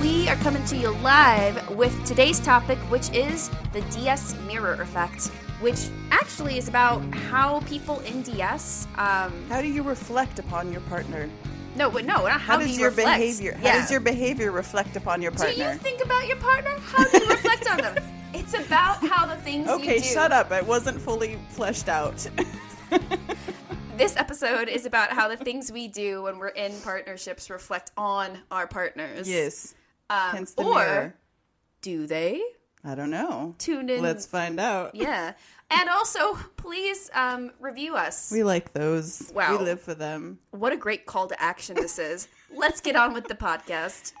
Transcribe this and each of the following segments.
we are coming to you live with today's topic, which is the DS mirror effect, which actually is about how people in DS. Um, How do you reflect upon your partner? no, but no, not how, How do does you your reflect. behavior? How Yeah. does your behavior reflect upon your partner? do you think about your partner? How do you reflect on them? It's about how the things you okay, do. shut up. It wasn't fully fleshed out. This episode is about how the things we do when we're in partnerships reflect on our partners. yes. Um, Hence the or mirror. do they? I don't know. Tune in. Let's find out. Yeah. And also, please um, review us. We like those. Wow. We live for them. What a great call to action this is. Let's get on with the podcast.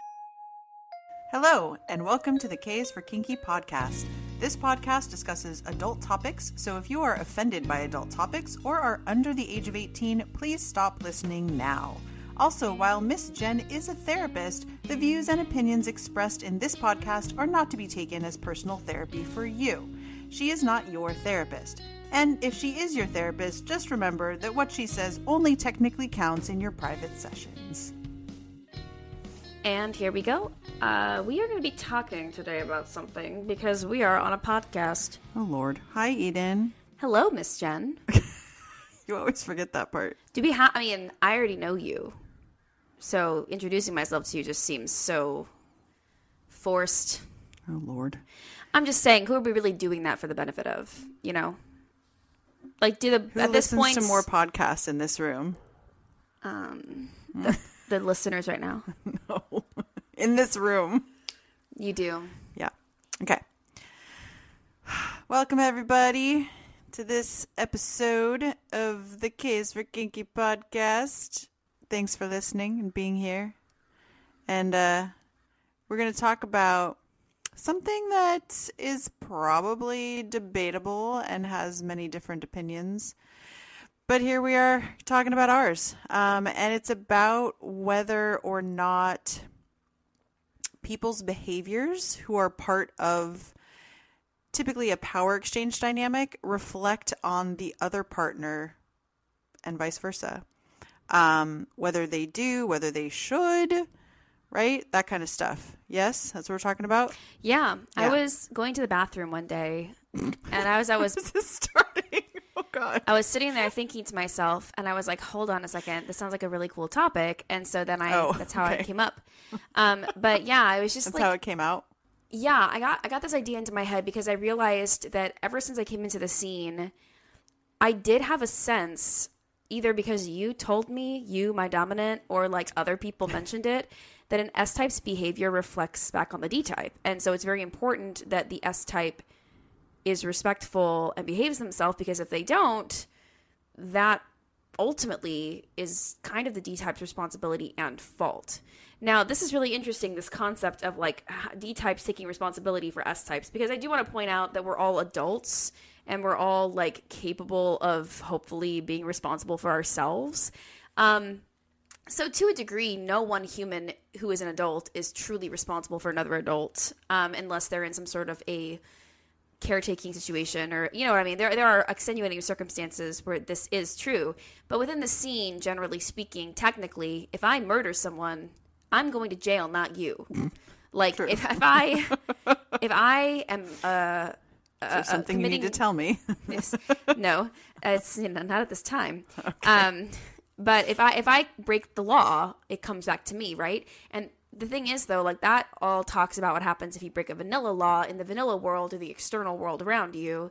Hello, and welcome to the K's for Kinky podcast. This podcast discusses adult topics, so if you are offended by adult topics or are under the age of 18, please stop listening now. Also, while Miss Jenn is a therapist, the views and opinions expressed in this podcast are not to be taken as personal therapy for you. She is not your therapist. And if she is your therapist, just remember that what she says only technically counts in your private sessions. And here we go. Uh, we are going to be talking today about something because we are on a podcast. Oh, Lord. Hi, Eden. Hello, Miss Jenn. You always forget that part. Do we have? I mean, I already know you, so introducing myself to you just seems so forced. Oh, Lord. I'm just saying, who are we really doing that for the benefit of? You know, like do the Who at this point some more podcasts in this room? um, the, the listeners right now. No. in this room. You do. Yeah. Okay. Welcome, everybody, to this episode of the K's for Kinky podcast. Thanks for listening and being here. And uh, we're going to talk about something that is probably debatable and has many different opinions. But here we are talking about ours. Um, and it's about whether or not people's behaviors who are part of typically a power exchange dynamic reflect on the other partner and vice versa. Um, whether they do, whether they should, right? That kind of stuff. Yes, that's what we're talking about. Yeah, I was going to the bathroom one day, and I was I was This is starting. Oh God. I was sitting there thinking to myself, and I was like, "Hold on a second, this sounds like a really cool topic." And so then I Oh, that's how okay. it came up. Um, but yeah, I was just That's like, how it came out. yeah, I got I got this idea into my head because I realized that ever since I came into the scene, I did have a sense, either because you told me, you, my dominant, or like other people mentioned it, that an S type's behavior reflects back on the D type. And so it's very important that the S type is respectful and behaves themselves because if they don't, that ultimately is kind of the D type's responsibility and fault. Now, this is really interesting this concept of like D types taking responsibility for S types because I do want to point out that we're all adults and we're all like capable of hopefully being responsible for ourselves. Um, so, to a degree, no one human who is an adult is truly responsible for another adult um, unless they're in some sort of a caretaking situation or you know what I mean? There there are extenuating circumstances where this is true. But within the scene generally speaking technically if I murder someone I'm going to jail not you. Like if, if I if I am uh Is there something you need to tell me? Yes. no, it's you know, not at this time. Um, but if I if I break the law, it comes back to me, right? And the thing is, though, like that all talks about what happens if you break a vanilla law in the vanilla world or the external world around you.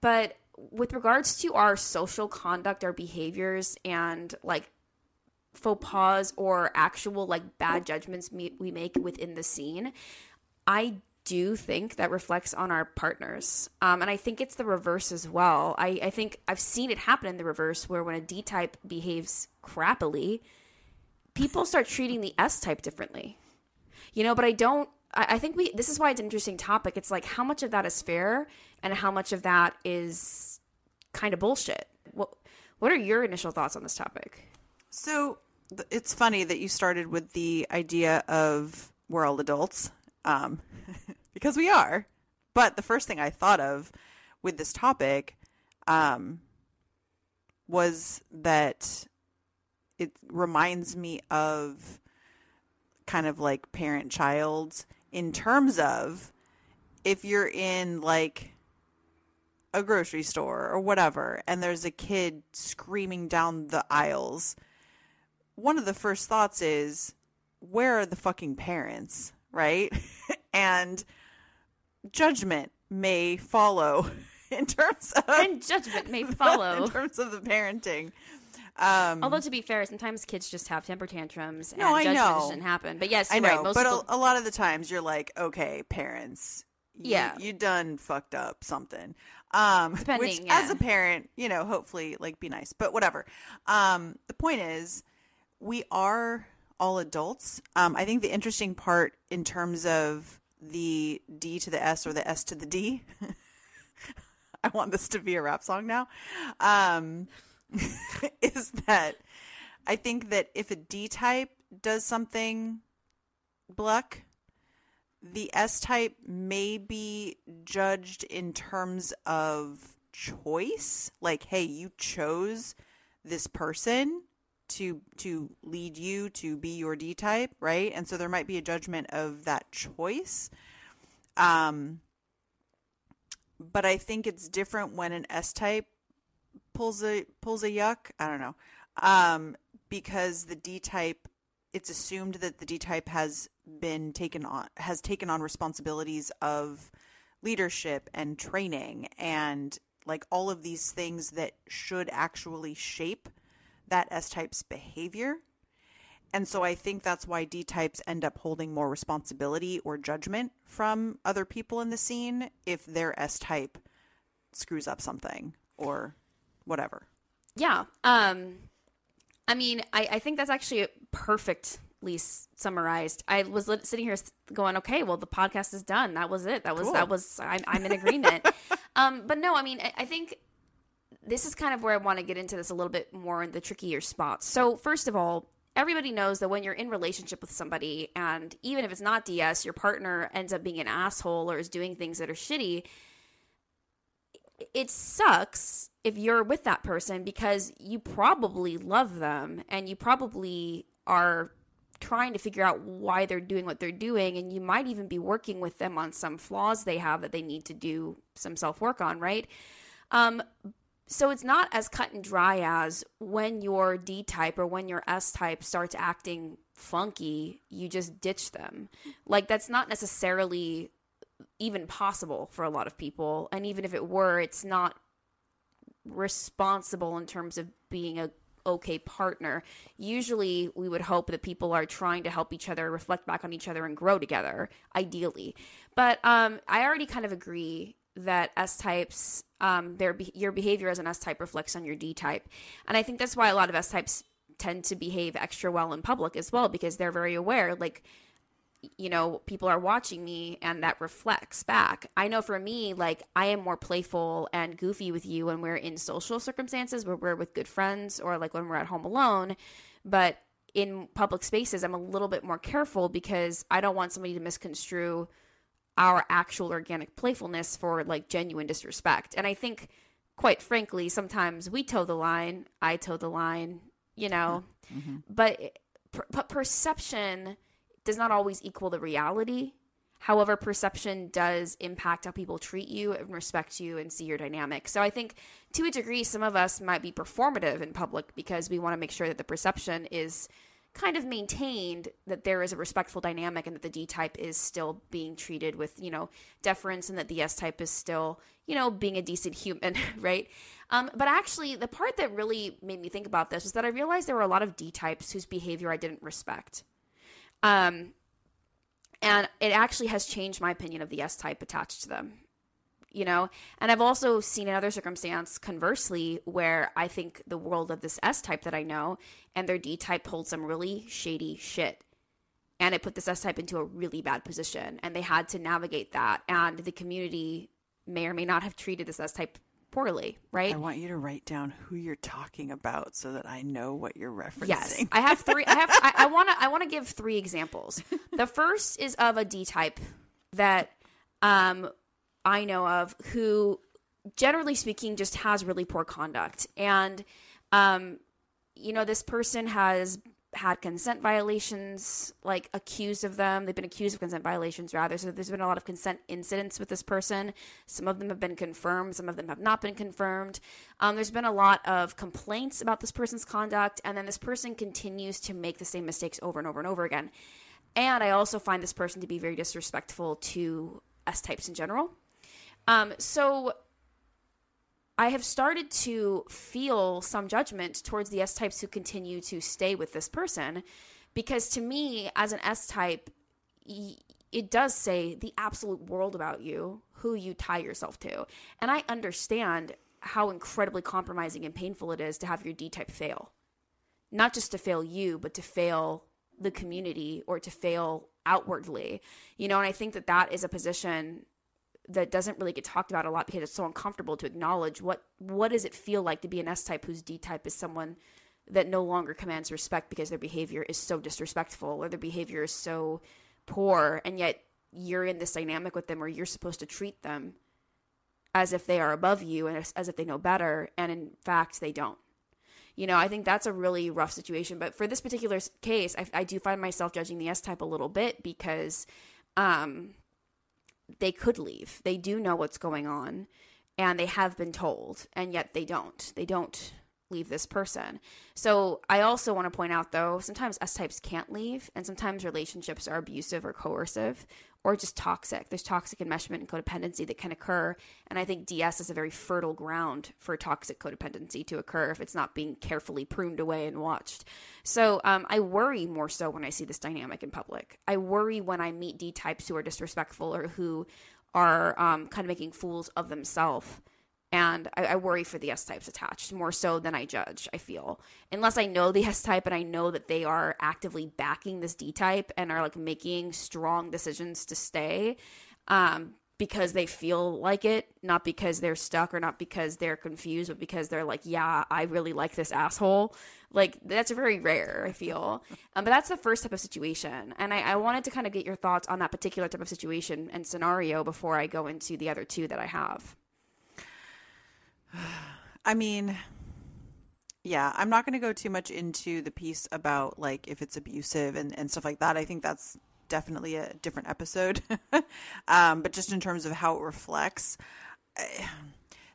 But with regards to our social conduct, our behaviors, and like faux pas or actual like bad judgments me- we make within the scene, I do think that reflects on our partners. Um, and I think it's the reverse as well. I, I think I've seen it happen in the reverse where when a D type behaves crappily, people start treating the S type differently. You know, but I don't. I, I think we. This is why it's an interesting topic. It's like how much of that is fair and how much of that is kind of bullshit. What What are your initial thoughts on this topic? So it's funny that you started with the idea of we're all adults, um, because we are. But the first thing I thought of with this topic um, was that it reminds me of kind of like parent child in terms of if you're in like a grocery store or whatever and there's a kid screaming down the aisles one of the first thoughts is where are the fucking parents right and judgment may follow in terms of and judgment may follow in terms of the parenting um, Although to be fair, sometimes kids just have temper tantrums and No, I judgment know. doesn't happen. But yes, I know, right. Most but people, a, a lot of the times you're like, okay, parents, you, Yeah. you done fucked up something. Um, which Depending, as a parent, you know, hopefully, like, be nice, but whatever. Um, the point is, we are all adults. Um, I think the interesting part in terms of the D to the S or the S to the D. I want this to be a rap song now. Um, is that I think that if a D type does something Bluck, the S type may be judged in terms of choice. Like, hey, you chose this person to to lead you to be your D type, right? And so there might be a judgment of that choice. Um but I think it's different when an S type pulls a pulls a yuck. I don't know. Um because the D type it's assumed that the D type has been taken on has taken on responsibilities of leadership and training and like all of these things that should actually shape that S type's behavior. And so I think that's why D types end up holding more responsibility or judgment from other people in the scene if their S type screws up something or whatever. yeah. Um, I mean, I, I think that's actually perfectly summarized. I was sitting here going, okay, well, the podcast is done. That was it. That was Cool. that was. I'm, I'm in agreement. um, but no, I mean, I, I think this is kind of where I want to get into this a little bit more in the trickier spots. So, first of all, everybody knows that when you're in relationship with somebody, and even if it's not DS, your partner ends up being an asshole or is doing things that are shitty. It sucks if you're with that person because you probably love them and you probably are trying to figure out why they're doing what they're doing and you might even be working with them on some flaws they have that they need to do some self-work on, right? Um so it's not as cut and dry as when your D type or when your S type starts acting funky, you just ditch them. Like that's not necessarily even possible for a lot of people. And even if it were, it's not responsible in terms of being a okay partner. Usually we would hope that people are trying to help each other, reflect back on each other and grow together, ideally. But um I already kind of agree that S types um their your behavior as an S type reflects on your D type. And I think that's why a lot of S types tend to behave extra well in public as well because they're very aware like you know, people are watching me and that reflects back. I know for me, like, I am more playful and goofy with you when we're in social circumstances where we're with good friends or like when we're at home alone. But in public spaces, I'm a little bit more careful because I don't want somebody to misconstrue our actual organic playfulness for like genuine disrespect. And I think, quite frankly, sometimes we toe the line, I toe the line, you know, mm-hmm. but, per- but perception does not always equal the reality. However, perception does impact how people treat you and respect you and see your dynamic. So I think to a degree, some of us might be performative in public because we want to make sure that the perception is kind of maintained that there is a respectful dynamic and that the D type is still being treated with, you know, deference and that the S type is still, you know, being a decent human, right? Um, but actually, the part that really made me think about this was that I realized there were a lot of D types whose behavior I didn't respect. Um, and it actually has changed my opinion of the S type attached to them. You know, and I've also seen another circumstance conversely where I think the world of this S type that I know and their D type pulled some really shady shit. And it put this S type into a really bad position. And they had to navigate that. And the community may or may not have treated this S type poorly, right? I want you to write down who you're talking about so that I know what you're referencing. Yes, I have three. I have. I want to. I want to give three examples. The first is of a D type that um, I know of who, generally speaking, just has really poor conduct, and um, you know, this person has had consent violations like accused of them. They've been accused of consent violations rather. So there's been a lot of consent incidents with this person. Some of them have been confirmed, some of them have not been confirmed. Um, there's been a lot of complaints about this person's conduct, and then this person continues to make the same mistakes over and over and over again. And I also find this person to be very disrespectful to S types in general. Um, so I have started to feel some judgment towards the S types who continue to stay with this person because to me, as an S type, it does say the absolute world about you, who you tie yourself to. And I understand how incredibly compromising and painful it is to have your D type fail. Not just to fail you, but to fail the community or to fail outwardly. You know, and I think that that is a position that doesn't really get talked about a lot because it's so uncomfortable to acknowledge what what does it feel like to be an S type whose D type is someone that no longer commands respect because their behavior is so disrespectful or their behavior is so poor and yet you're in this dynamic with them where you're supposed to treat them as if they are above you and as, if they know better and in fact they don't. You know i think that's a really rough situation but for this particular case i, I do find myself judging the s type a little bit because um they could leave. They do know what's going on and they have been told, and yet they don't. They don't leave this person. So I also want to point out though, sometimes S types can't leave, and sometimes relationships are abusive or coercive or just toxic. There's toxic enmeshment and codependency that can occur. And I think DS is a very fertile ground for toxic codependency to occur if it's not being carefully pruned away and watched. So um, I worry more so when I see this dynamic in public. I worry when I meet D types who are disrespectful or who are um, kind of making fools of themselves and I, I, worry for the S types attached more so than I judge. I feel unless I know the S type and I know that they are actively backing this D type and are like making strong decisions to stay, um, because they feel like it, not because they're stuck or not because they're confused, but because they're like, yeah, I really like this asshole. Like that's very rare, I feel. Um, but that's the first type of situation, and I, I wanted to kind of get your thoughts on that particular type of situation and scenario before I go into the other two that I have. I mean, yeah, I'm not going to go too much into the piece about like if it's abusive and, and stuff like that. I think that's definitely a different episode. um, but just in terms of how it reflects,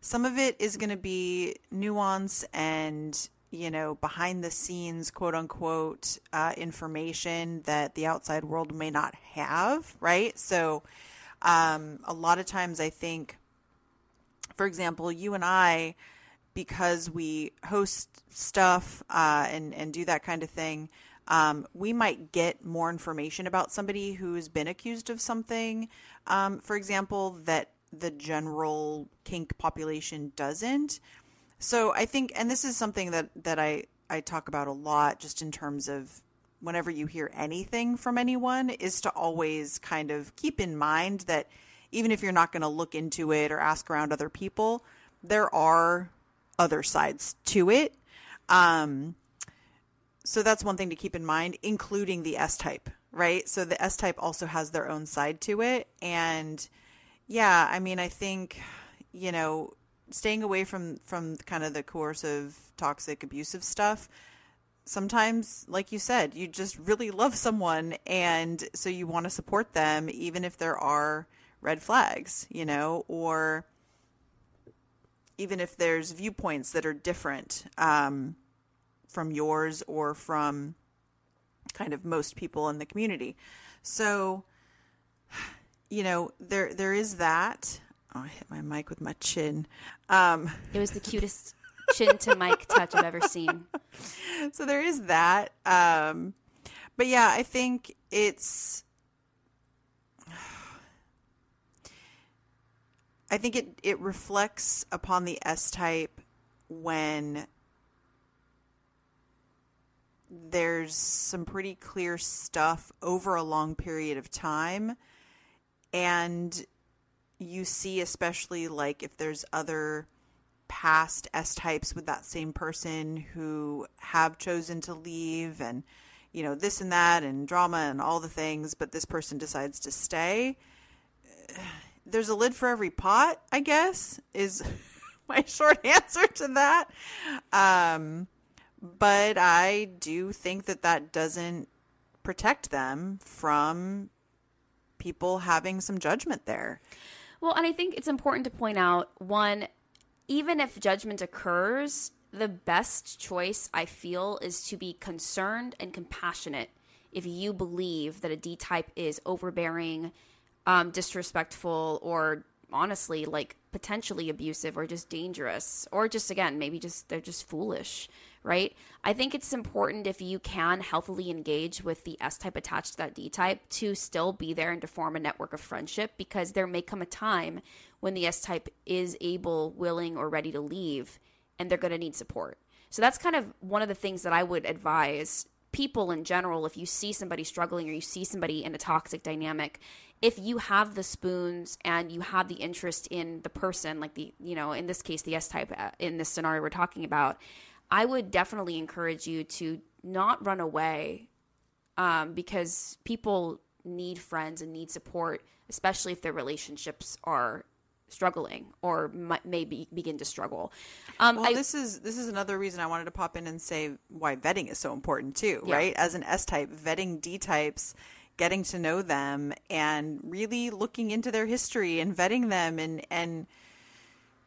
some of it is going to be nuance and you know behind the scenes quote unquote uh, information that the outside world may not have right so um, a lot of times i think for example, you and I, because we host stuff uh, and and do that kind of thing, um, we might get more information about somebody who's been accused of something. Um, for example, that the general kink population doesn't. So I think, and this is something that that I I talk about a lot, just in terms of whenever you hear anything from anyone, is to always kind of keep in mind that even if you're not going to look into it or ask around other people, there are other sides to it. Um, so that's one thing to keep in mind, including the S type, right? So the S type also has their own side to it. And yeah, I mean, I think, you know, staying away from, from kind of the coercive, toxic, abusive stuff sometimes like you said you just really love someone and so you want to support them even if there are red flags, you know, or even if there's viewpoints that are different um, from yours or from kind of most people in the community. So, you know, there there is that. Oh, I hit my mic with my chin. Um, it was the cutest chin to mic touch I've ever seen. So there is that. Um, but yeah, I think it's I think it, it reflects upon the S type when there's some pretty clear stuff over a long period of time. And you see, especially like if there's other past S types with that same person who have chosen to leave and, you know, this and that and drama and all the things, but this person decides to stay there's a lid for every pot, I guess, is my short answer to that. Um, but I do think that that doesn't protect them from people having some judgment there. Well, and I think it's important to point out one, even if judgment occurs, the best choice I feel is to be concerned and compassionate if you believe that a D type is overbearing, um, disrespectful, or honestly, like potentially abusive or just dangerous, or just again, maybe just they're just foolish, right? I think it's important if you can healthily engage with the S type attached to that D type to still be there and to form a network of friendship because there may come a time when the S type is able, willing, or ready to leave and they're going to need support. So that's kind of one of the things that I would advise people in general if you see somebody struggling or you see somebody in a toxic dynamic if you have the spoons and you have the interest in the person like the you know in this case the s type uh, in this scenario we're talking about i would definitely encourage you to not run away um, because people need friends and need support especially if their relationships are struggling or might, maybe begin to struggle. Um, well, I, this is this is another reason I wanted to pop in and say why vetting is so important too, yeah. right? As an S type, vetting D types, getting to know them, and really looking into their history and vetting them, and and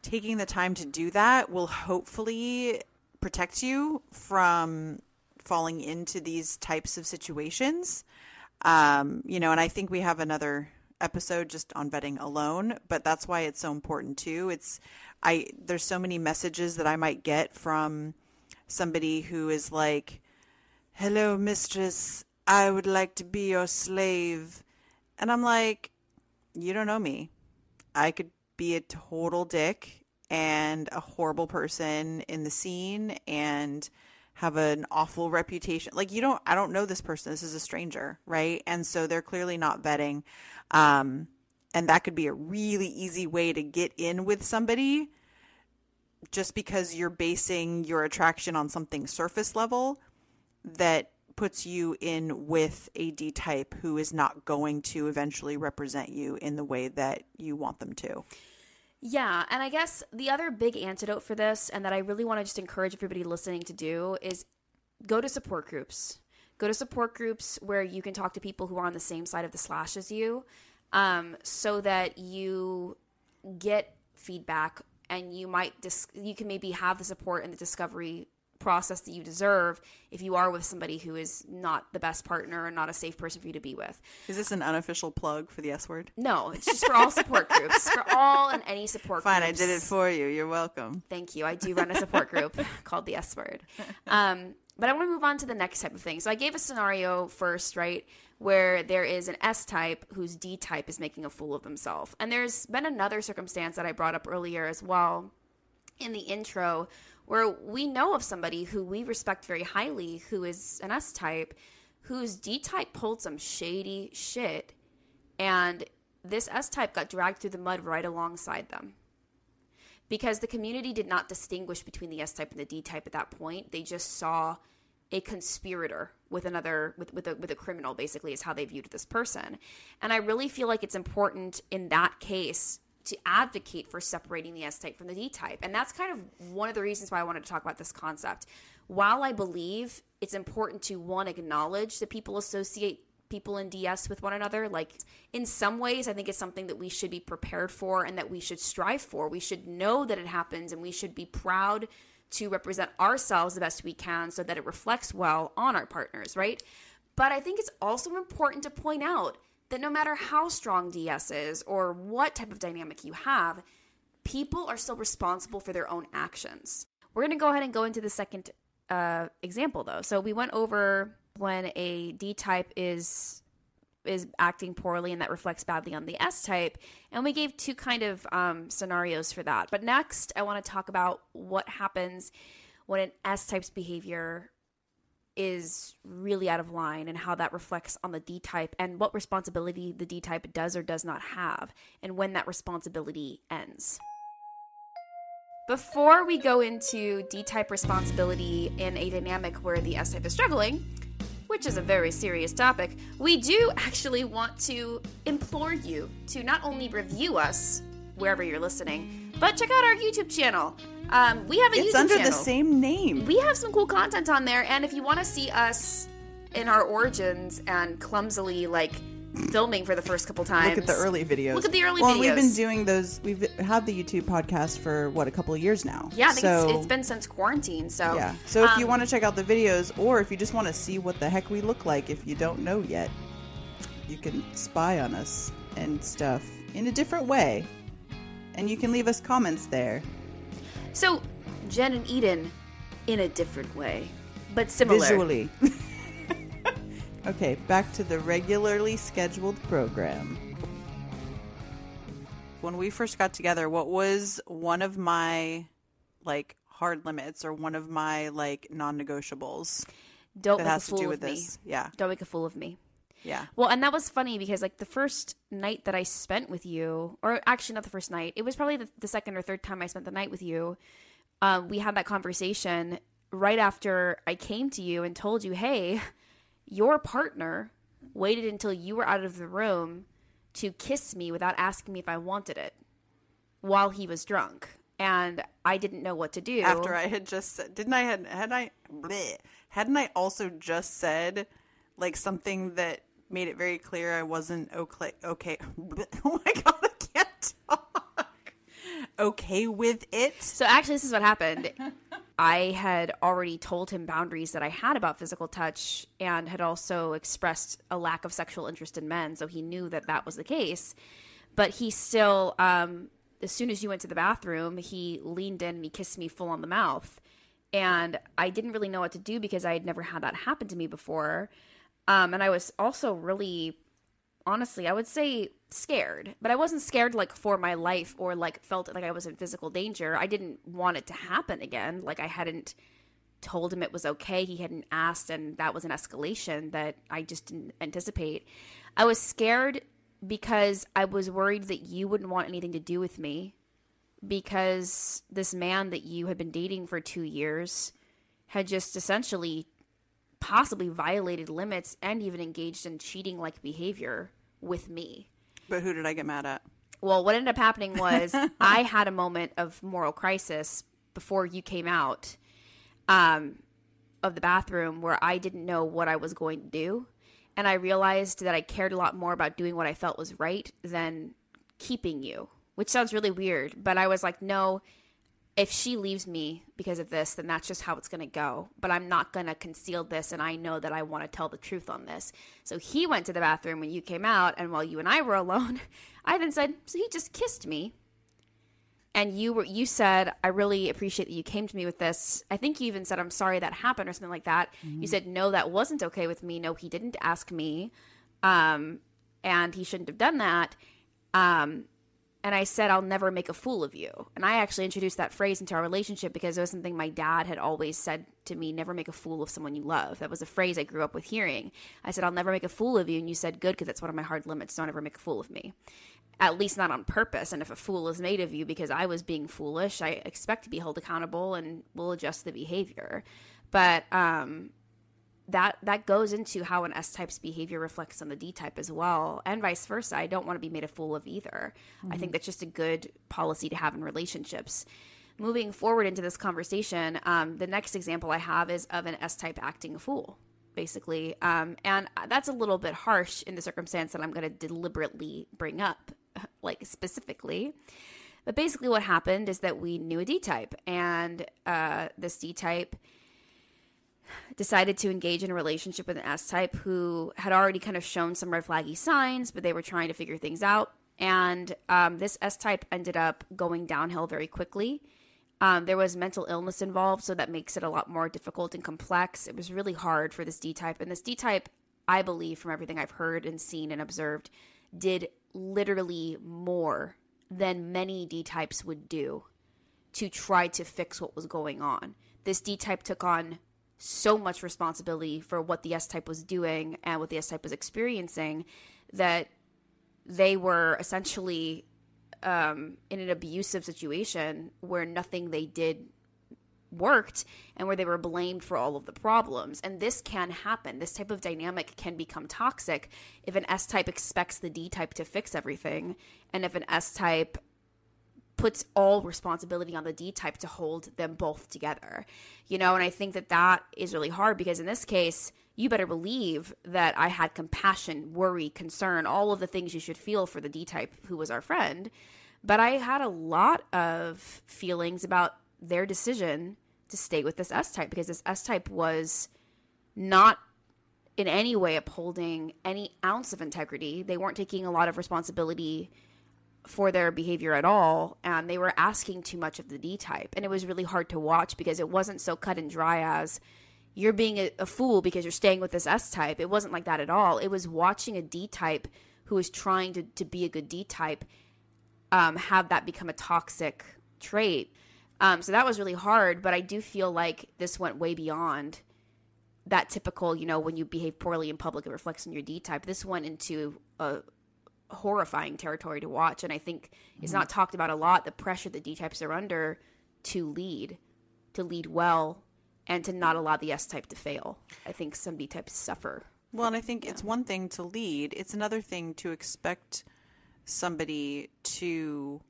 taking the time to do that will hopefully protect you from falling into these types of situations. Um, you know, and I think we have another episode just on vetting alone, but that's why it's so important too. It's I there's so many messages that I might get from somebody who is like, "Hello, mistress, I would like to be your slave." And I'm like, "You don't know me. I could be a total dick and a horrible person in the scene and have an awful reputation. Like you don't I don't know this person. This is a stranger, right? And so they're clearly not vetting. Um, and that could be a really easy way to get in with somebody just because you're basing your attraction on something surface level that puts you in with a D type who is not going to eventually represent you in the way that you want them to. Yeah, and I guess the other big antidote for this, and that I really want to just encourage everybody listening to do, is go to support groups. Go to support groups where you can talk to people who are on the same side of the slash as you, um, so that you get feedback and you might dis- you can maybe have the support and the discovery process that you deserve if you are with somebody who is not the best partner and not a safe person for you to be with. Is this an unofficial plug for the S word? No, it's just for all support groups, for all and any support Fine, groups. I did it for you. You're welcome. Thank you. I do run a support group called the S word. Um, but I want to move on to the next type of thing. So I gave a scenario first, right, where there is an S type whose D type is making a fool of himself. And there's been another circumstance that I brought up earlier as well in the intro where we know of somebody who we respect very highly who is an S type whose D type pulled some shady shit and this S type got dragged through the mud right alongside them. Because the community did not distinguish between the S type and the D type at that point. They just saw a conspirator with another with with a, with a criminal basically is how they viewed this person. And I really feel like it's important in that case to advocate for separating the S type from the D type. And that's kind of one of the reasons why I wanted to talk about this concept. While I believe it's important to one acknowledge that people associate people in DS with one another, like in some ways I think it's something that we should be prepared for and that we should strive for. We should know that it happens and we should be proud to represent ourselves the best we can so that it reflects well on our partners, right? But I think it's also important to point out that no matter how strong DS is or what type of dynamic you have, people are still responsible for their own actions. We're going to go ahead and go into the second uh, example, though. So we went over when a D type is is acting poorly and that reflects badly on the S type, and we gave two kind of um, scenarios for that. But next, I want to talk about what happens when an S type's behavior is really out of line and how that reflects on the D type and what responsibility the D type does or does not have and when that responsibility ends. Before we go into D type responsibility in a dynamic where the S type is struggling, which is a very serious topic, we do actually want to implore you to not only review us wherever you're listening. But check out our YouTube channel. Um, we have a It's YouTube under channel. the same name. We have some cool content on there, and if you want to see us in our origins and clumsily like filming for the first couple times, Look at the early videos. Look at the early well, and we've been doing those. We've had the YouTube podcast for what a couple of years now. Yeah, I think so, it's, it's been since quarantine. So Yeah. So if you um, want to check out the videos, or if you just want to see what the heck we look like, if you don't know yet, you can spy on us and stuff in a different way, and you can leave us comments there. So, Jenn and Eden, in a different way, but similar. visually. okay, back to the regularly scheduled program. when we first got together, what was one of my like hard limits or one of my like non-negotiables Don't that make a has to fool do of with me. this? Yeah, Don't make a fool of me. Yeah. Well, and that was funny because like the first night that I spent with you, or actually not the first night, it was probably the, the second or third time I spent the night with you. Um, we had that conversation right after I came to you and told you, "Hey, your partner waited until you were out of the room to kiss me without asking me if I wanted it while he was drunk." And I didn't know what to do. After I had just said, didn't I had had I bleh, hadn't I also just said like something that made it very clear I wasn't okay. Okay. Oh my god, I can't talk. Okay with it. So actually, this is what happened. I had already told him boundaries that I had about physical touch and had also expressed a lack of sexual interest in men. So he knew that that was the case. But he still, um, as soon as you went to the bathroom, he leaned in and he kissed me full on the mouth. And I didn't really know what to do because I had never had that happen to me before. Um, and I was also really honestly, I would say scared, but I wasn't scared like for my life or like felt like I was in physical danger. I didn't want it to happen again. Like I hadn't told him it was okay. He hadn't asked, and that was an escalation that I just didn't anticipate. I was scared because I was worried that you wouldn't want anything to do with me because this man that you had been dating for two years had just essentially possibly violated limits and even engaged in cheating like behavior with me. But who did I get mad at? Well, what ended up happening was I had a moment of moral crisis before you came out um, of the bathroom where I didn't know what I was going to do. And I realized that I cared a lot more about doing what I felt was right than keeping you, which sounds really weird. But I was like, no, if she leaves me because of this, then that's just how it's going to go. But I'm not going to conceal this, and I know that I want to tell the truth on this. So he went to the bathroom when you came out, and while you and I were alone, I then said, "So he just kissed me." And you were you said, "I really appreciate that you came to me with this." I think you even said, "I'm sorry that happened" or something like that. You said, "No, that wasn't okay with me. No, he didn't ask me, um, and he shouldn't have done that." Um, and I said, I'll never make a fool of you. And I actually introduced that phrase into our relationship because it was something my dad had always said to me never make a fool of someone you love. That was a phrase I grew up with hearing. I said, I'll never make a fool of you. And you said, good, because that's one of my hard limits. Don't ever make a fool of me. At least not on purpose. And if a fool is made of you because I was being foolish, I expect to be held accountable and will adjust the behavior. But, um, that that goes into how an S type's behavior reflects on the D type as well, and vice versa. I don't want to be made a fool of either. I think that's just a good policy to have in relationships. Moving forward into this conversation, um, the next example I have is of an S type acting a fool, basically, um, and that's a little bit harsh in the circumstance that I'm going to deliberately bring up, like specifically. But basically, what happened is that we knew a D type, and uh, this D type decided to engage in a relationship with an S type who had already kind of shown some red flaggy signs, but they were trying to figure things out. And um, this S type ended up going downhill very quickly. Um, there was mental illness involved, so that makes it a lot more difficult and complex. It was really hard for this D type. And this D type, I believe, from everything I've heard and seen and observed, did literally more than many D types would do to try to fix what was going on. This D type took on so much responsibility for what the S type was doing and what the S type was experiencing that they were essentially um, in an abusive situation where nothing they did worked and where they were blamed for all of the problems. And this can happen. This type of dynamic can become toxic if an S type expects the D type to fix everything. And if an S type puts all responsibility on the D type to hold them both together. You know, and I think that that is really hard because in this case, you better believe that I had compassion, worry, concern, all of the things you should feel for the D type who was our friend. But I had a lot of feelings about their decision to stay with this S type because this S type was not in any way upholding any ounce of integrity. They weren't taking a lot of responsibility for their behavior at all and they were asking too much of the D type and it was really hard to watch because it wasn't so cut and dry as you're being a, a, fool because you're staying with this S type. It wasn't like that at all. It was watching a D type who was trying to, to be a good D type um, have that become a toxic trait. Um, so that was really hard, but I do feel like this went way beyond that typical, you know, when you behave poorly in public, it reflects on your D type. This went into a horrifying territory to watch. And I think mm-hmm. it's not talked about a lot the pressure that D types are under to lead, to lead well, and to not allow the S type to fail. I think some D types suffer. Well, and I think yeah. it's one thing to lead, it's another thing to expect somebody to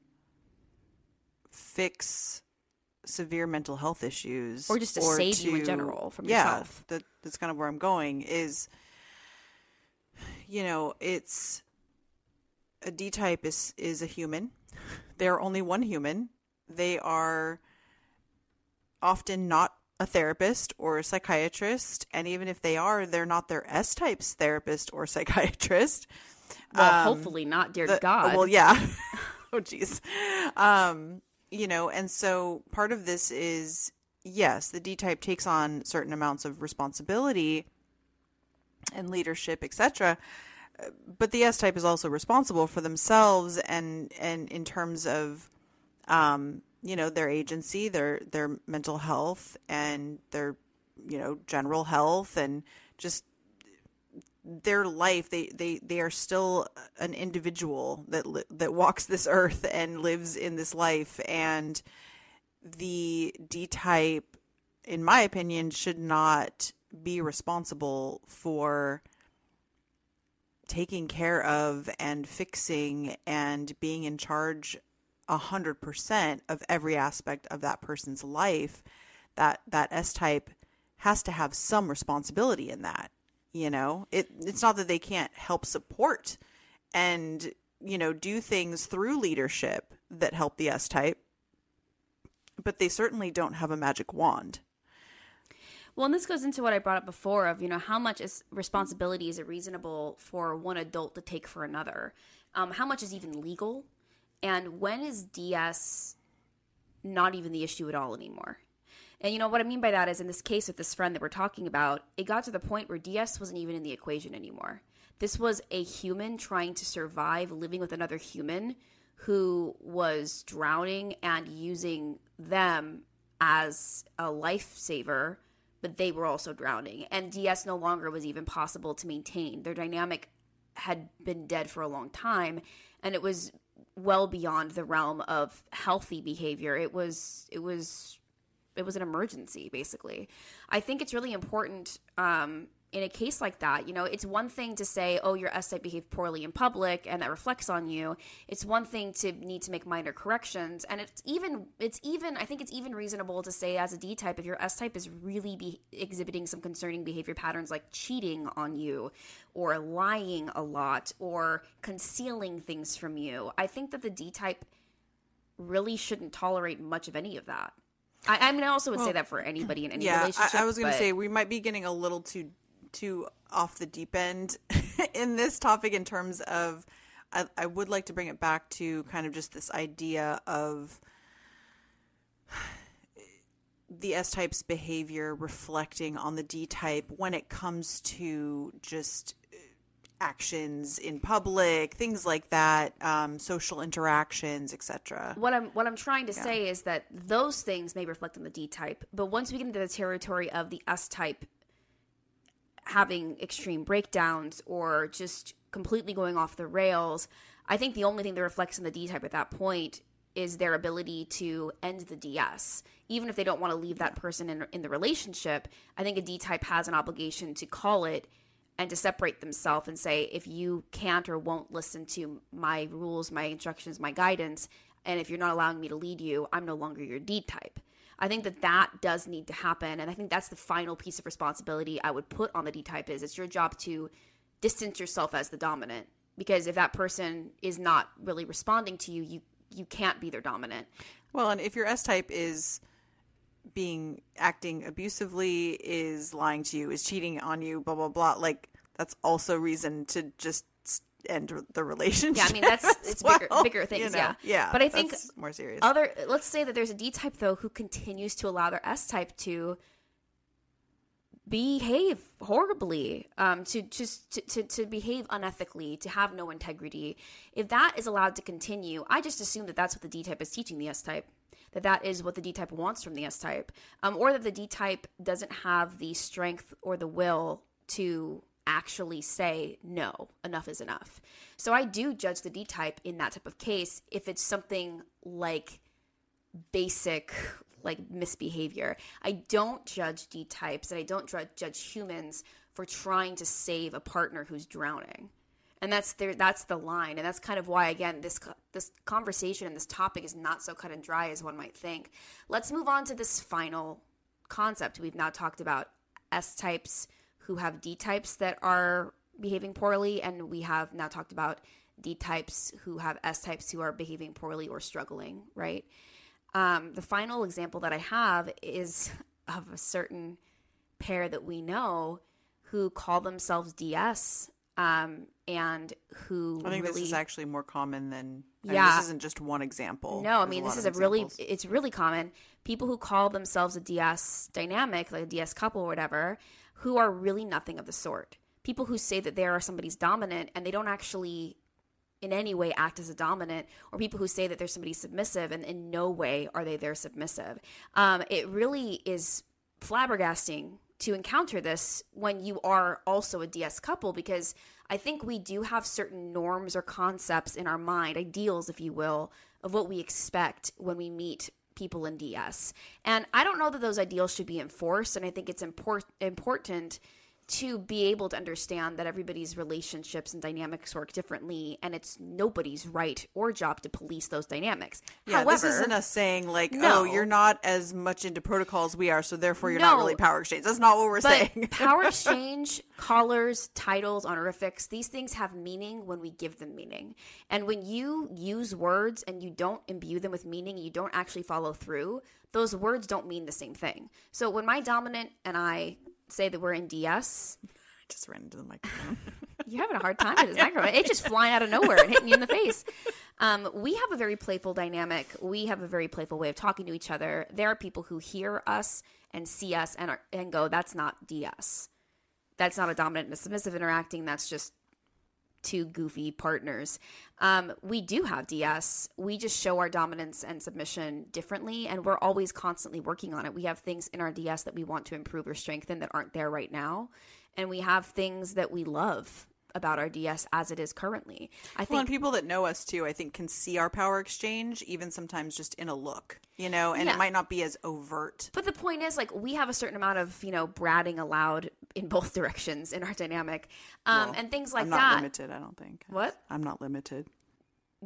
fix severe mental health issues or just to or save to, you in general from yeah, yourself. That, that's kind of where I'm going is you know, it's a D type is is a human. They're only one human. They are often not a therapist or a psychiatrist, and even if they are, they're not their S type's therapist or psychiatrist. Well, um, hopefully not, dear the, God. Well, yeah. oh, jeez. Um, you know, and so part of this is yes, the D type takes on certain amounts of responsibility and leadership, etc. But the S type is also responsible for themselves and and in terms of um, you know, their agency, their their mental health and their you know, general health and just their life. They they they are still an individual that that walks this earth and lives in this life. And the D type in my opinion should not be responsible for taking care of and fixing and being in charge a hundred percent of every aspect of that person's life that that S type has to have some responsibility in that you know? It it's not that they can't help support and you know do things through leadership that help the S type but they certainly don't have a magic wand well, and this goes into what I brought up before of, you know, how much is responsibility is it reasonable for one adult to take for another? Um, how much is even legal? And when is DS not even the issue at all anymore? And you know what I mean by that is in this case with this friend that we're talking about, it got to the point where DS wasn't even in the equation anymore. This was a human trying to survive living with another human who was drowning and using them as a lifesaver, but they were also drowning. And DS no longer was even possible to maintain. Their dynamic had been dead for a long time, and it was well beyond the realm of healthy behavior. It was it was it was an emergency basically i think it's really important um, in a case like that, you know, it's one thing to say, oh, your S type behaved poorly in public and that reflects on you. It's one thing to need to make minor corrections. And it's even, it's even, I think it's even reasonable to say as a D type, if your S type is really be exhibiting some concerning behavior patterns like cheating on you or lying a lot or concealing things from you, I think that the D type really shouldn't tolerate much of any of that. I, I mean, I also would well, say that for anybody in any yeah, relationship. I, I was going to say we might be getting a little too too off the deep end in this topic in terms of I, I would like to bring it back to kind of just this idea of the S type's behavior reflecting on the D type when it comes to just actions in public, things like that, um, social interactions, etc. What I'm what I'm trying to yeah. say is that those things may reflect on the D type, but once we get into the territory of the S type having extreme breakdowns or just completely going off the rails, I think the only thing that reflects in the D type at that point is their ability to end the DS. Even if they don't want to leave that person in, in the relationship, I think a D type has an obligation to call it and to separate themselves and say, if you can't or won't listen to my rules, my instructions, my guidance, And if you're not allowing me to lead you, I'm no longer your D type. I think that that does need to happen. And I think that's the final piece of responsibility I would put on the D type is it's your job to distance yourself as the dominant. Because if that person is not really responding to you, you you can't be their dominant. Well, and if your S type is being acting abusively, is lying to you, is cheating on you, blah blah blah, like that's also reason to just end the relationship. Yeah, I mean that's it's well, bigger bigger things, you know? yeah. Yeah. But I think more serious. other let's say that there's a D type though who continues to allow their S type to behave horribly um to just to, to, to behave unethically to have no integrity if that is allowed to continue i just assume that that's what the d type is teaching the s type that that is what the d type wants from the s type um, or that the d type doesn't have the strength or the will to actually say no enough is enough so i do judge the d type in that type of case if it's something like basic like misbehavior. I don't judge D types and I don't judge humans for trying to save a partner who's drowning. And that's there that's the line and that's kind of why again this this conversation and this topic is not so cut and dry as one might think. Let's move on to this final concept. We've now talked about S types who have D types that are behaving poorly and we have now talked about D types who have S types who are behaving poorly or struggling, right? Um, the final example that I have is of a certain pair that we know who call themselves DS um, and who I think really this is actually more common than. I mean, Yeah. this isn't just one example. no, I mean this is a really it's really common. People who call themselves a DS dynamic, like a DS couple or whatever, who are really nothing of the sort. People who say that they are somebody's dominant and they don't actually in any way act as a dominant, or people who say that they're somebody submissive and in no way are they their submissive. Um, it really is flabbergasting to encounter this when you are also a DS couple because I think we do have certain norms or concepts in our mind, ideals, if you will, of what we expect when we meet people in DS. And I don't know that those ideals should be enforced. And I think it's import- important to be able to understand that everybody's relationships and dynamics work differently and it's nobody's right or job to police those dynamics. Yeah, However, this isn't us saying like, oh, No. oh, you're not as much into protocols we are, so therefore you're not really power exchange. That's not what we're saying. power exchange, collars, titles, honorifics, these things have meaning when we give them meaning. And when you use words and you don't imbue them with meaning, you don't actually follow through, those words don't mean the same thing. So when my dominant and I say that we're in DS, I just ran into the microphone. you're having a hard time with this microphone. It's just flying out of nowhere and hitting you in the face. Um, we have a very playful dynamic. We have a very playful way of talking to each other. There are people who hear us and see us and are, and go, "That's not DS. That's not a dominant and a submissive interacting. That's just two goofy partners." Um, we do have DS. We just show our dominance and submission differently, and we're always constantly working on it. We have things in our DS that we want to improve or strengthen that aren't there right now, and we have things that we love about our DS as it is currently. I well, think and people that know us too, I think, can see our power exchange, even sometimes just in a look, you know, and Yeah. it might not be as overt. But the point is, like, we have a certain amount of, you know, bratting allowed in both directions in our dynamic, um, Well, and things like I'm not that. limited, I don't think. What? I'm not limited.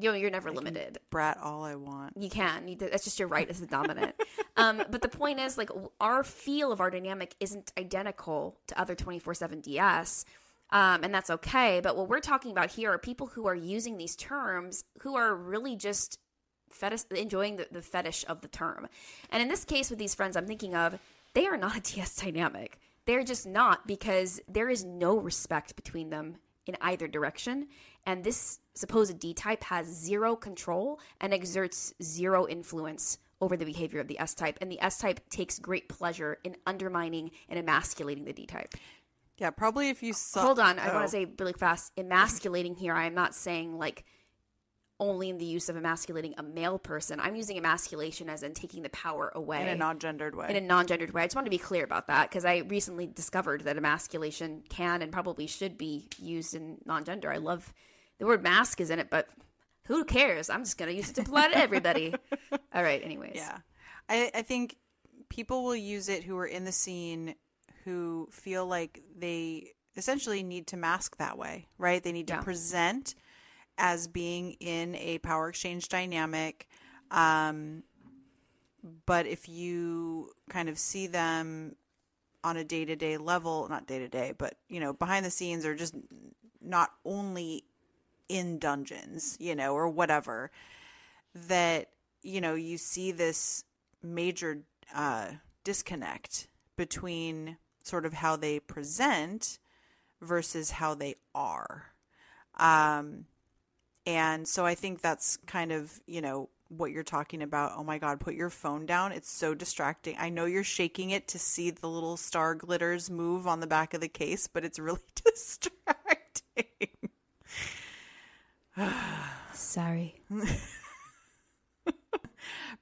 You know, you're never limited. Brat all I want. You can. You, that's just your right as the dominant. um, but the point is, like, our feel of our dynamic isn't identical to other 24 7 DS. Um, and that's okay. But what we're talking about here are people who are using these terms who are really just fetish, enjoying the, the fetish of the term. And in this case, with these friends I'm thinking of, they are not a DS dynamic. They're just not because there is no respect between them in either direction. And this supposed D type has zero control and exerts zero influence over the behavior of the S type. And the S type takes great pleasure in undermining and emasculating the D type. Yeah, probably if you saw. Hold on, I Oh. want to say really fast. Emasculating here, I'm not saying like only in the use of emasculating a male person. I'm using emasculation as in taking the power away in a non-gendered way. in a non-gendered way. I just want to be clear about that because I recently discovered that emasculation can and probably should be used in non-gender. I love the word mask is in it, but who cares? I'm just gonna use it to apply to everybody. All right. Anyways, Yeah. I, I think people will use it who are in the scene who feel like they essentially need to mask that way, right? They need to Yeah. present as being in a power exchange dynamic Um, but if you kind of see them on a day to day level, not day to day, but you know, behind the scenes or just not only in dungeons, you know, or whatever, that, you know, you see this major uh, disconnect between sort of how they present versus how they are. Um, and so I think that's kind of, you know, what you're talking about. Oh my God, put your phone down. It's so distracting. I know you're shaking it to see the little star glitters move on the back of the case, but it's really distracting. Sorry.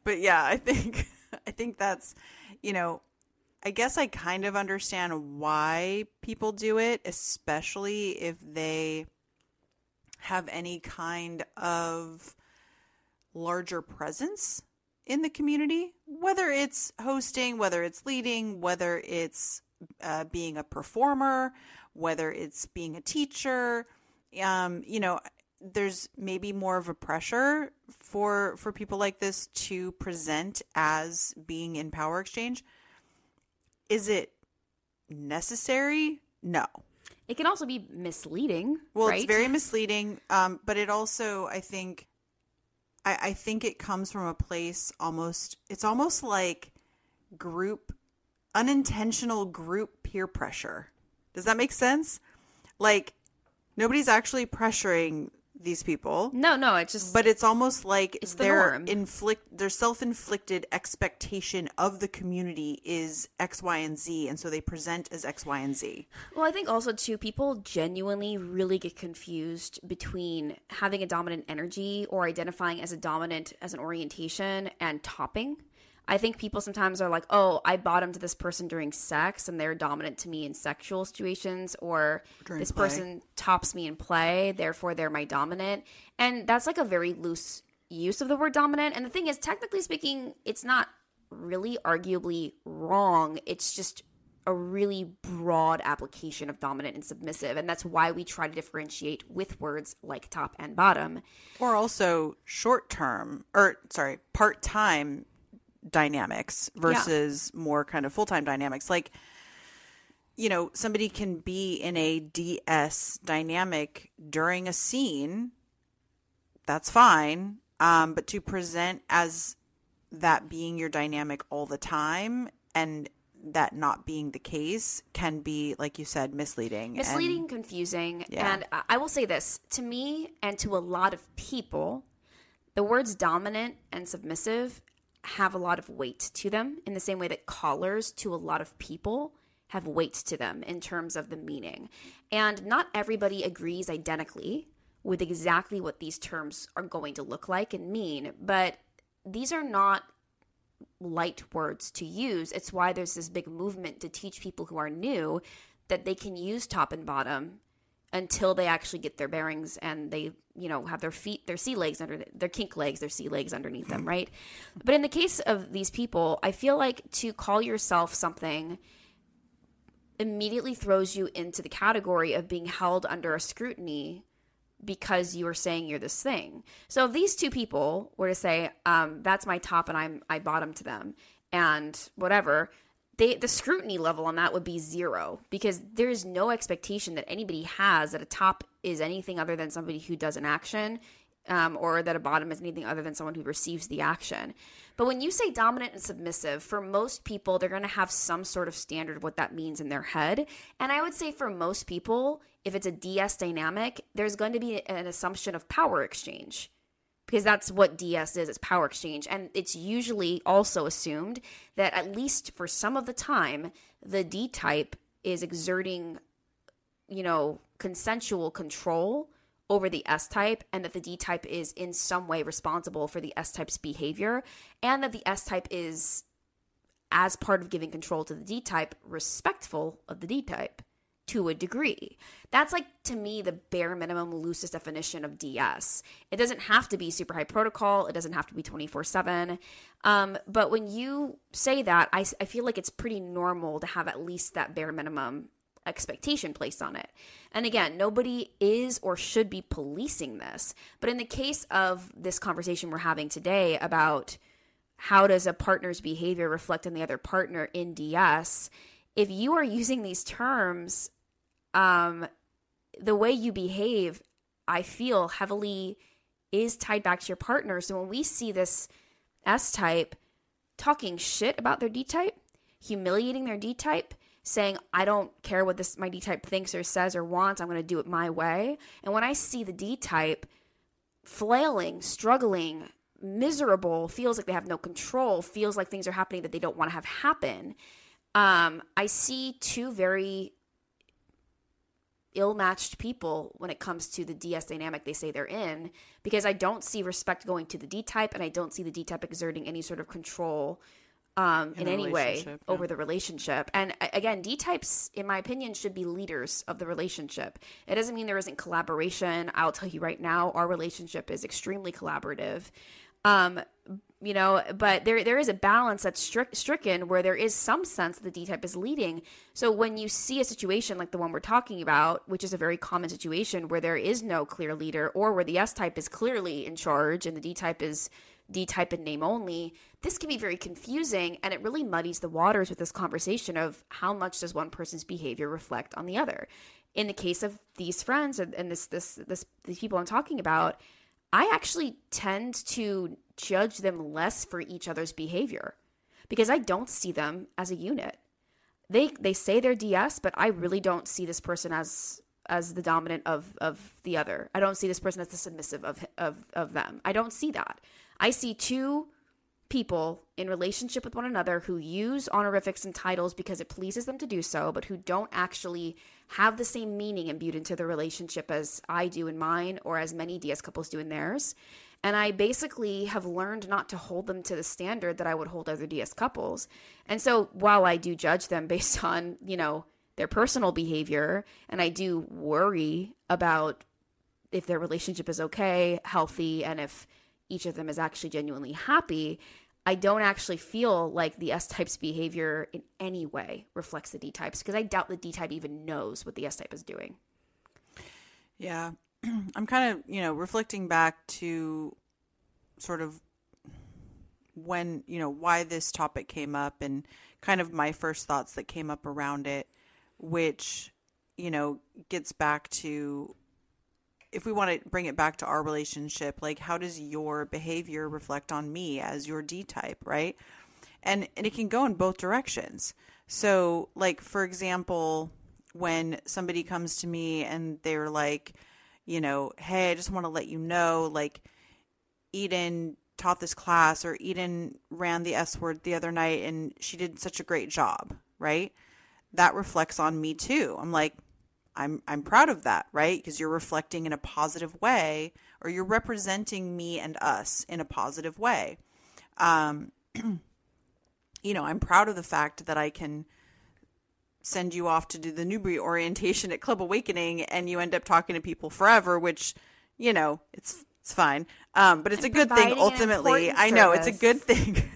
but yeah, I think I think that's you know, I guess I kind of understand why people do it, especially if they have any kind of larger presence in the community, whether it's hosting, whether it's leading, whether it's uh, being a performer, whether it's being a teacher. Um, you know, there's maybe more of a pressure for for people like this to present as being in power exchange. Is it necessary? No. It can also be misleading. Well, right? it's very misleading, um, but it also, I think, I, I think it comes from a place almost. It's almost like group, unintentional group peer pressure. Does that make sense? Like nobody's actually pressuring these people. No, no, it's just But it's almost like It's the their norm. inflict their self-inflicted expectation of the community is X, Y, and Z, and so they present as X, Y, and Z. Well, I think also too people genuinely really get confused between having a dominant energy or identifying as a dominant as an orientation and topping. I think people sometimes are like, "Oh, I bottom to this person during sex and they're dominant to me in sexual situations or During this play. person tops me in play, therefore they're my dominant." And that's like a very loose use of the word dominant. And the thing is, technically speaking, it's not really arguably wrong. It's just a really broad application of dominant and submissive. And that's why we try to differentiate with words like top and bottom. or also short term or sorry part time dynamics versus more kind of full time dynamics like you know somebody can be in a ds dynamic during a scene that's fine um, but to present as that being your dynamic all the time and that not being the case can be like you said misleading and- Misleading, confusing. Yeah. And I will say this to me and to a lot of people, the words dominant and submissive have a lot of weight to them in the same way that collars to a lot of people have weight to them in terms of the meaning. And not everybody agrees identically with exactly what these terms are going to look like and mean, but these are not light words to use. It's why there's this big movement to teach people who are new that they can use top and bottom until they actually get their bearings and they, you know, have their feet, their sea legs under their kink legs, their sea legs underneath them, right? But in the case of these people, I feel like to call yourself something immediately throws you into the category of being held under a scrutiny because you are saying you're this thing. So if these two people were to say, um, "That's my top," and I'm I bottom to them, and whatever, they the scrutiny level on that would be zero because there is no expectation that anybody has that a top is anything other than somebody who does an action. Um, or that a bottom is anything other than someone who receives the action. But when you say dominant and submissive, for most people, they're going to have some sort of standard of what that means in their head. And I would say for most people, if it's a DS dynamic, there's going to be an assumption of power exchange because that's what DS is it's power exchange. And it's usually also assumed that at least for some of the time, the D type is exerting, you know, consensual control over the S type and that the D type is in some way responsible for the S type's behavior and that the S type is as part of giving control to the D type respectful of the D type to a degree. That's like to me the bare minimum loosest definition of DS. It doesn't have to be super high protocol, it doesn't have to be 24/7. Um, but when you say that, I, I feel like it's pretty normal to have at least that bare minimum expectation placed on it. And again, nobody is or should be policing this. But in the case of this conversation we're having today about how does a partner's behavior reflect on the other partner in DS, if you are using these terms, um, the way you behave, I feel heavily is tied back to your partner. So when we see this S type talking shit about their D type, humiliating their D type, saying, I don't care what this my D type thinks or says or wants, I'm gonna do it my way. And when I see the D type flailing, struggling, miserable, feels like they have no control, feels like things are happening that they don't want to have happen. Um, I see two very ill-matched people when it comes to the DS dynamic they say they're in because I don't see respect going to the D type and I don't see the D type exerting any sort of control um, in, In any way yeah. over the relationship. And again, D types, in my opinion, should be leaders of the relationship. It doesn't mean there isn't collaboration. I'll tell you right now, our relationship is extremely collaborative. Um, you know, but there there is a balance that's stri- stricken where there is some sense that the D type is leading. So when you see a situation like the one we're talking about, which is a very common situation where there is no clear leader, or where the S type is clearly in charge and the D type is D type in name only, this can be very confusing and it really muddies the waters with this conversation of how much does one person's behavior reflect on the other. In the case of these friends and, and this this this these people I'm talking about, I actually tend to judge them less for each other's behavior because I don't see them as a unit. They they say they're DS, but I really don't see this person as as the dominant of of the other. I don't see this person as the submissive of of of them. I don't see that. I see two people in relationship with one another who use honorifics and titles because it pleases them to do so, but who don't actually have the same meaning imbued into the relationship as I do in mine or as many DS couples do in theirs. And I basically have learned not to hold them to the standard that I would hold other DS couples. And so while I do judge them based on, you know, their personal behavior, and I do worry about if their relationship is okay, healthy, and if each of them is actually genuinely happy, I don't actually feel like the S type's behavior in any way reflects the D types because I doubt the D type even knows what the S type is doing. Yeah. I'm kind of, you know, reflecting back to sort of when, you know, why this topic came up and kind of my first thoughts that came up around it, which, you know, gets back to if we want to bring it back to our relationship, like how does your behavior reflect on me as your D type, right? And and it can go in both directions. So, like for example, when somebody comes to me and they're like, you know, hey, I just want to let you know, like Eden taught this class or Eden ran the S word the other night and she did such a great job, right? That reflects on me too. I'm like, I'm I'm proud of that, right? Because you're reflecting in a positive way or you're representing me and us in a positive way. Um you know, I'm proud of the fact that I can send you off to do the Newbury orientation at Club Awakening and you end up talking to people forever, which, you know, it's it's fine. Um, but it's And a good thing ultimately. I know it's a good thing.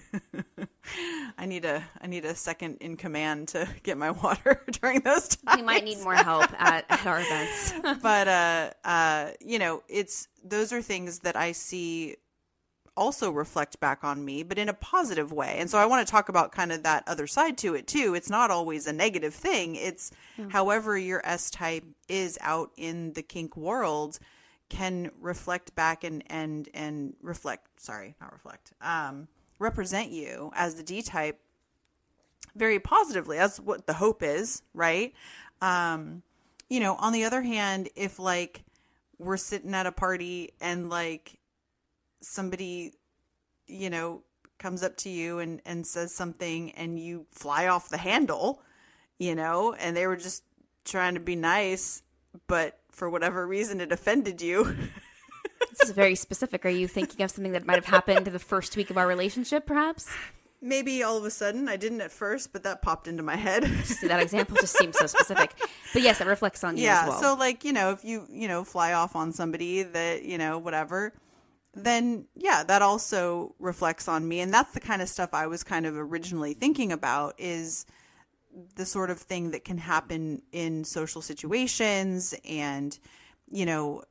I need a I need a second in command to get my water during those times. We might need more help at, at our events. but uh uh you know, it's those are things that I see also reflect back on me, but in a positive way. And so I want to talk about kind of that other side to it too. It's not always a negative thing. It's however your S type is out in the kink world can reflect back and and and reflect, sorry, not reflect. Um represent you as the D type very positively. That's what the hope is, right? Um you know, on the other hand, if like we're sitting at a party and like somebody, you know, comes up to you and, and says something and you fly off the handle, you know, and they were just trying to be nice, but for whatever reason it offended you. very specific. Are you thinking of something that might have happened the first week of our relationship, perhaps? Maybe all of a sudden I didn't at first, but that popped into my head. See, that example just seems so specific. But yes, it reflects on you yeah as well. so like you know if you you know fly off on somebody that you know whatever then yeah that also reflects on me and that's the kind of stuff i was kind of originally thinking about is the sort of thing that can happen in social situations and you know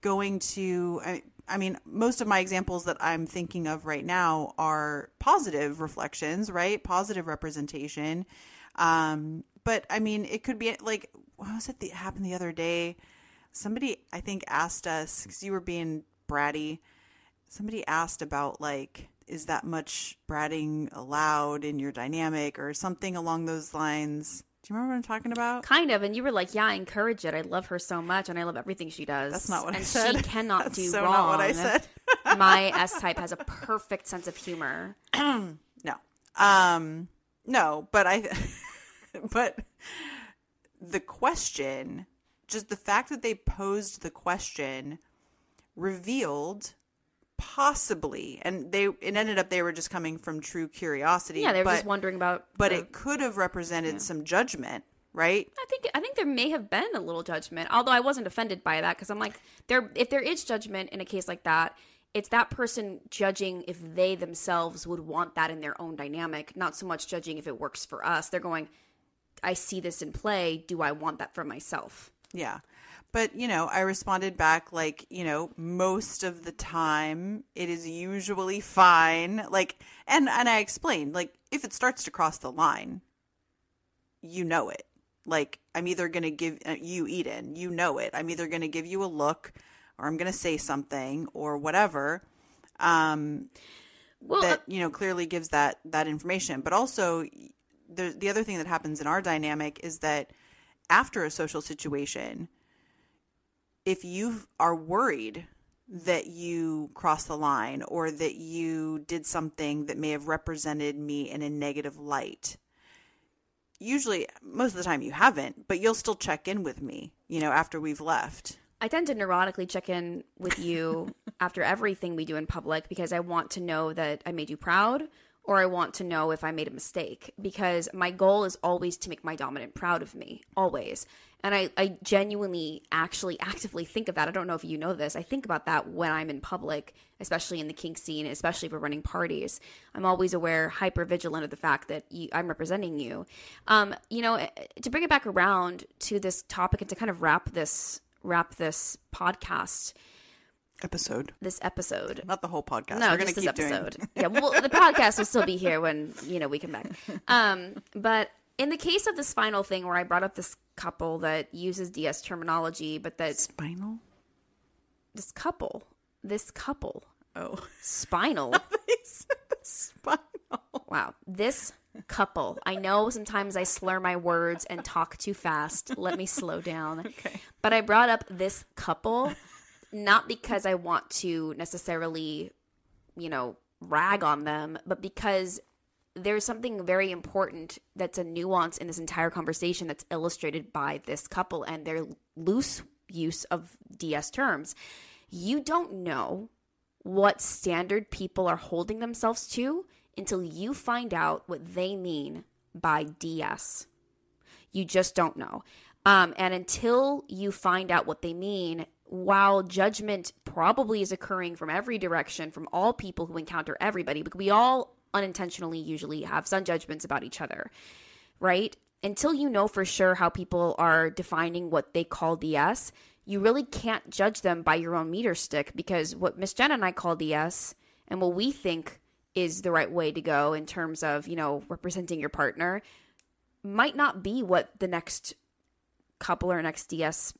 going to I, I mean most of my examples that i'm thinking of right now are positive reflections right? Positive representation. Um but i mean it could be like what was it that happened the other day? Somebody i think asked us because you were being bratty. Somebody asked about like is that much bratting allowed in your dynamic or something along those lines do you remember what i'm talking about Kind of, and you were like, "Yeah, I encourage it. I love her so much, and I love everything she does." That's not what I and said. she cannot That's do so wrong. not what I said. My S type has a perfect sense of humor. No. Um no, but I but the question, just the fact that they posed the question revealed possibly and they it ended up they were just coming from true curiosity. Yeah, they were but, just wondering about. but the- it could have represented some judgment, right? I think I think there may have been a little judgment, although I wasn't offended by that because I'm like, there if there is judgment in a case like that, it's that person judging if they themselves would want that in their own dynamic, not so much judging if it works for us. They're going, I see this in play. Do I want that for myself? Yeah. But, you know, I responded back like, you know, most of the time it is usually fine. Like and and I explained like if it starts to cross the line, you know it. Like I'm either going to give uh, you Eden, you know it. I'm either going to give you a look or I'm going to say something or whatever. Um Well, that you know clearly gives that that information but also the the other thing that happens in our dynamic is that after a social situation if you are worried that you crossed the line or that you did something that may have represented me in a negative light usually most of the time you haven't but you'll still check in with me you know after we've left I tend to neurotically check in with you after everything we do in public because I want to know that I made you proud or I want to know if I made a mistake because my goal is always to make my dominant proud of me, always. And I, I genuinely, actually, actively think of that. I don't know if you know this. I think about that when I'm in public, especially in the kink scene, especially if we're running parties. I'm always aware, hyper vigilant of the fact that you, I'm representing you. Um, you know, to bring it back around to this topic and to kind of wrap this wrap this podcast, episode this episode. not the whole podcast No, we're gonna just this keep doing episode. yeah, well, the podcast will still be here when you know we come back. Um, but in the case of this final thing where I brought up this couple that uses DS terminology, but that spinal this couple, this couple, oh spinal. spinal Wow, this couple. I know sometimes I slur my words and talk too fast. Let me slow down. Okay. But I brought up this couple not because I want to necessarily, you know, rag on them, but because there's something very important that's a nuance in this entire conversation that's illustrated by this couple and their loose use of DS terms. You don't know what standard people are holding themselves to until you find out what they mean by DS. You just don't know. Um, and until you find out what they mean, while judgment probably is occurring from every direction, from all people who encounter everybody, because we all unintentionally usually have some judgments about each other, right? Until you know for sure how people are defining what they call DS, you really can't judge them by your own meter stick because what Miss Jenn and I call DS and what we think is the right way to go in terms of, you know, representing your partner might not be what the next couple or next DS,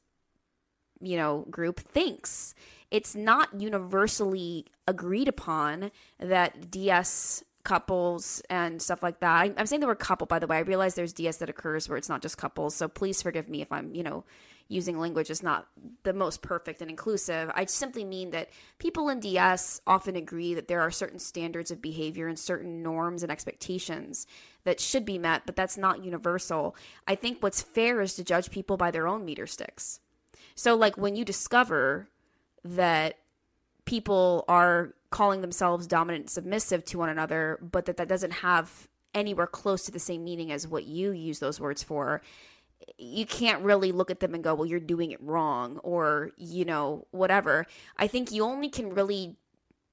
you know, group thinks. It's not universally agreed upon that DS couples and stuff like that. I, I'm saying the word couple, by the way. I realize there's DS that occurs where it's not just couples. So please forgive me if I'm, you know, using language is not the most perfect and inclusive. I simply mean that people in DS often agree that there are certain standards of behavior and certain norms and expectations that should be met, but that's not universal. I think what's fair is to judge people by their own meter sticks. So, like, when you discover that people are calling themselves dominant and submissive to one another, but that that doesn't have anywhere close to the same meaning as what you use those words for, you can't really look at them and go, well, you're doing it wrong or, you know, whatever. I think you only can really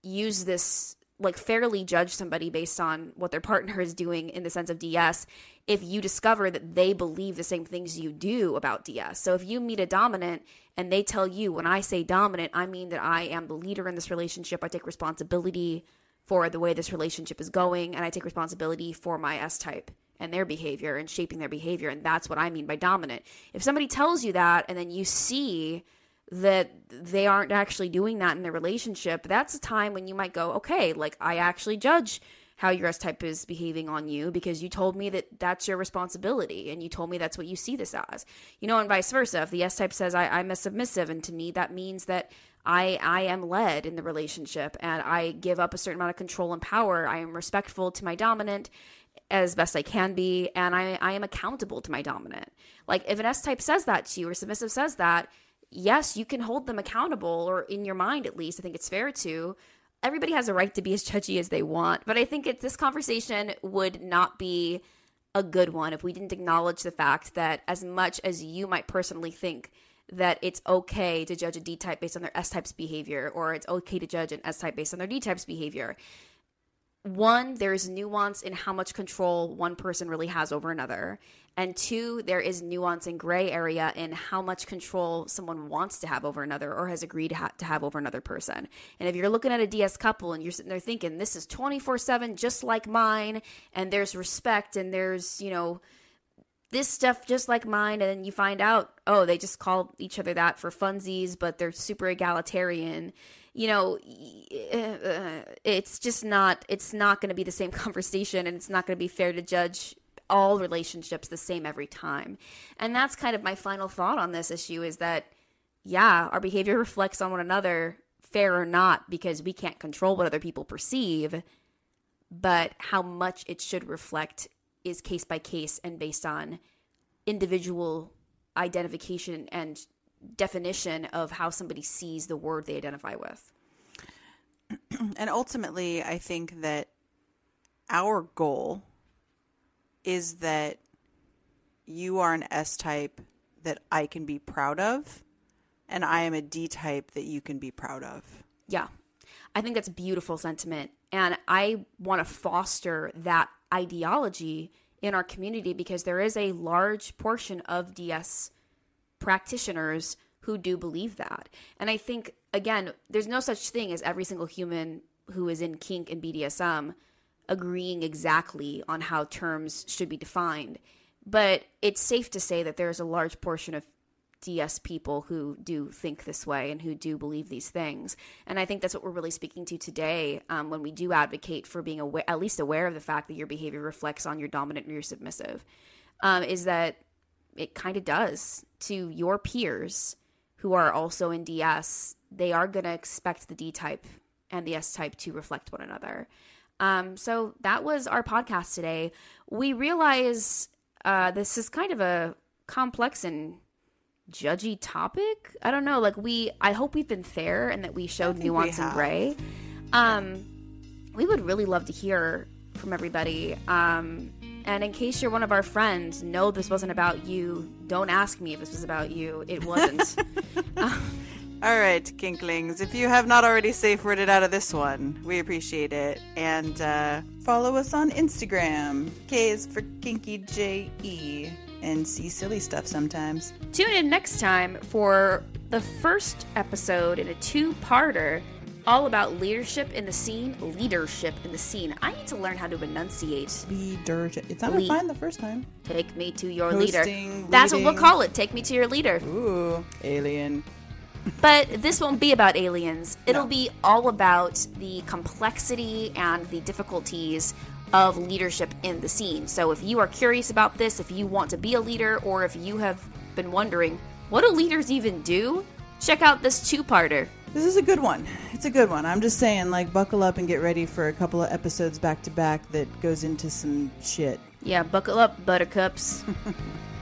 use this like fairly judge somebody based on what their partner is doing in the sense of DS if you discover that they believe the same things you do about DS. So if you meet a dominant and they tell you when I say dominant, I mean that I am the leader in this relationship, I take responsibility for the way this relationship is going and I take responsibility for my S type and their behavior and shaping their behavior and that's what I mean by dominant. If somebody tells you that and then you see that they aren't actually doing that in their relationship, that's a time when you might go, okay, like I actually judge how your S type is behaving on you because you told me that that's your responsibility and you told me that's what you see this as. You know, and vice versa. If the S type says I, I'm a submissive, and to me that means that I I am led in the relationship and I give up a certain amount of control and power. I am respectful to my dominant as best I can be, and I I am accountable to my dominant. Like if an S type says that to you or submissive says that, yes, you can hold them accountable, or in your mind at least, I think it's fair to. Everybody has a right to be as judgy as they want, but I think it, this conversation would not be a good one if we didn't acknowledge the fact that as much as you might personally think that it's okay to judge a D type based on their S type's behavior, or it's okay to judge an S type based on their D type's behavior. One, there's nuance in how much control one person really has over another. And two, there is nuance and gray area in how much control someone wants to have over another or has agreed to, ha- to have over another person. And if you're looking at a DS couple and you're sitting there thinking, this is 24 7 just like mine, and there's respect and there's, you know, this stuff just like mine and then you find out oh they just call each other that for funsies but they're super egalitarian you know uh, it's just not it's not going to be the same conversation and it's not going to be fair to judge all relationships the same every time and that's kind of my final thought on this issue is that yeah our behavior reflects on one another fair or not because we can't control what other people perceive but how much it should reflect is case by case and based on individual identification and definition of how somebody sees the word they identify with. And ultimately, I think that our goal is that you are an S type that I can be proud of, and I am a D type that you can be proud of. Yeah. I think that's a beautiful sentiment. And I want to foster that ideology in our community because there is a large portion of DS practitioners who do believe that. And I think, again, there's no such thing as every single human who is in kink and BDSM agreeing exactly on how terms should be defined. But it's safe to say that there's a large portion of DS people who do think this way and who do believe these things. And I think that's what we're really speaking to today um, when we do advocate for being aware, at least aware of the fact that your behavior reflects on your dominant or your submissive, um, is that it kind of does to your peers who are also in DS. They are going to expect the D type and the S type to reflect one another. Um, so that was our podcast today. We realize uh, this is kind of a complex and judgy topic. I don't know. Like we, I hope we've been fair and that we showed nuance and gray. Um, we would really love to hear from everybody. Um, and in case you're one of our friends, no, this wasn't about you. Don't ask me if this was about you. It wasn't. All right, Kinklings, if you have not already safe worded out of this one, we appreciate it. And uh, Follow us on Instagram. K is for Kinky J E. And see silly stuff sometimes. Tune in next time for the first episode in a two-parter all about leadership in the scene. Leadership in the scene. I need to learn how to enunciate. Leadership. It sounded Lead. fine the first time. Take me to your leader. Hosting, That's what we'll call it. Take me to your leader. Ooh, alien. But this won't be about aliens. It'll No. be all about the complexity and the difficulties of leadership in the scene. So if you are curious about this, if you want to be a leader, or if you have been wondering, what do leaders even do? Check out this two parter. This is a good one. It's a good one. I'm just saying, like, buckle up and get ready for a couple of episodes back to back that goes into some shit. Yeah, buckle up, buttercups.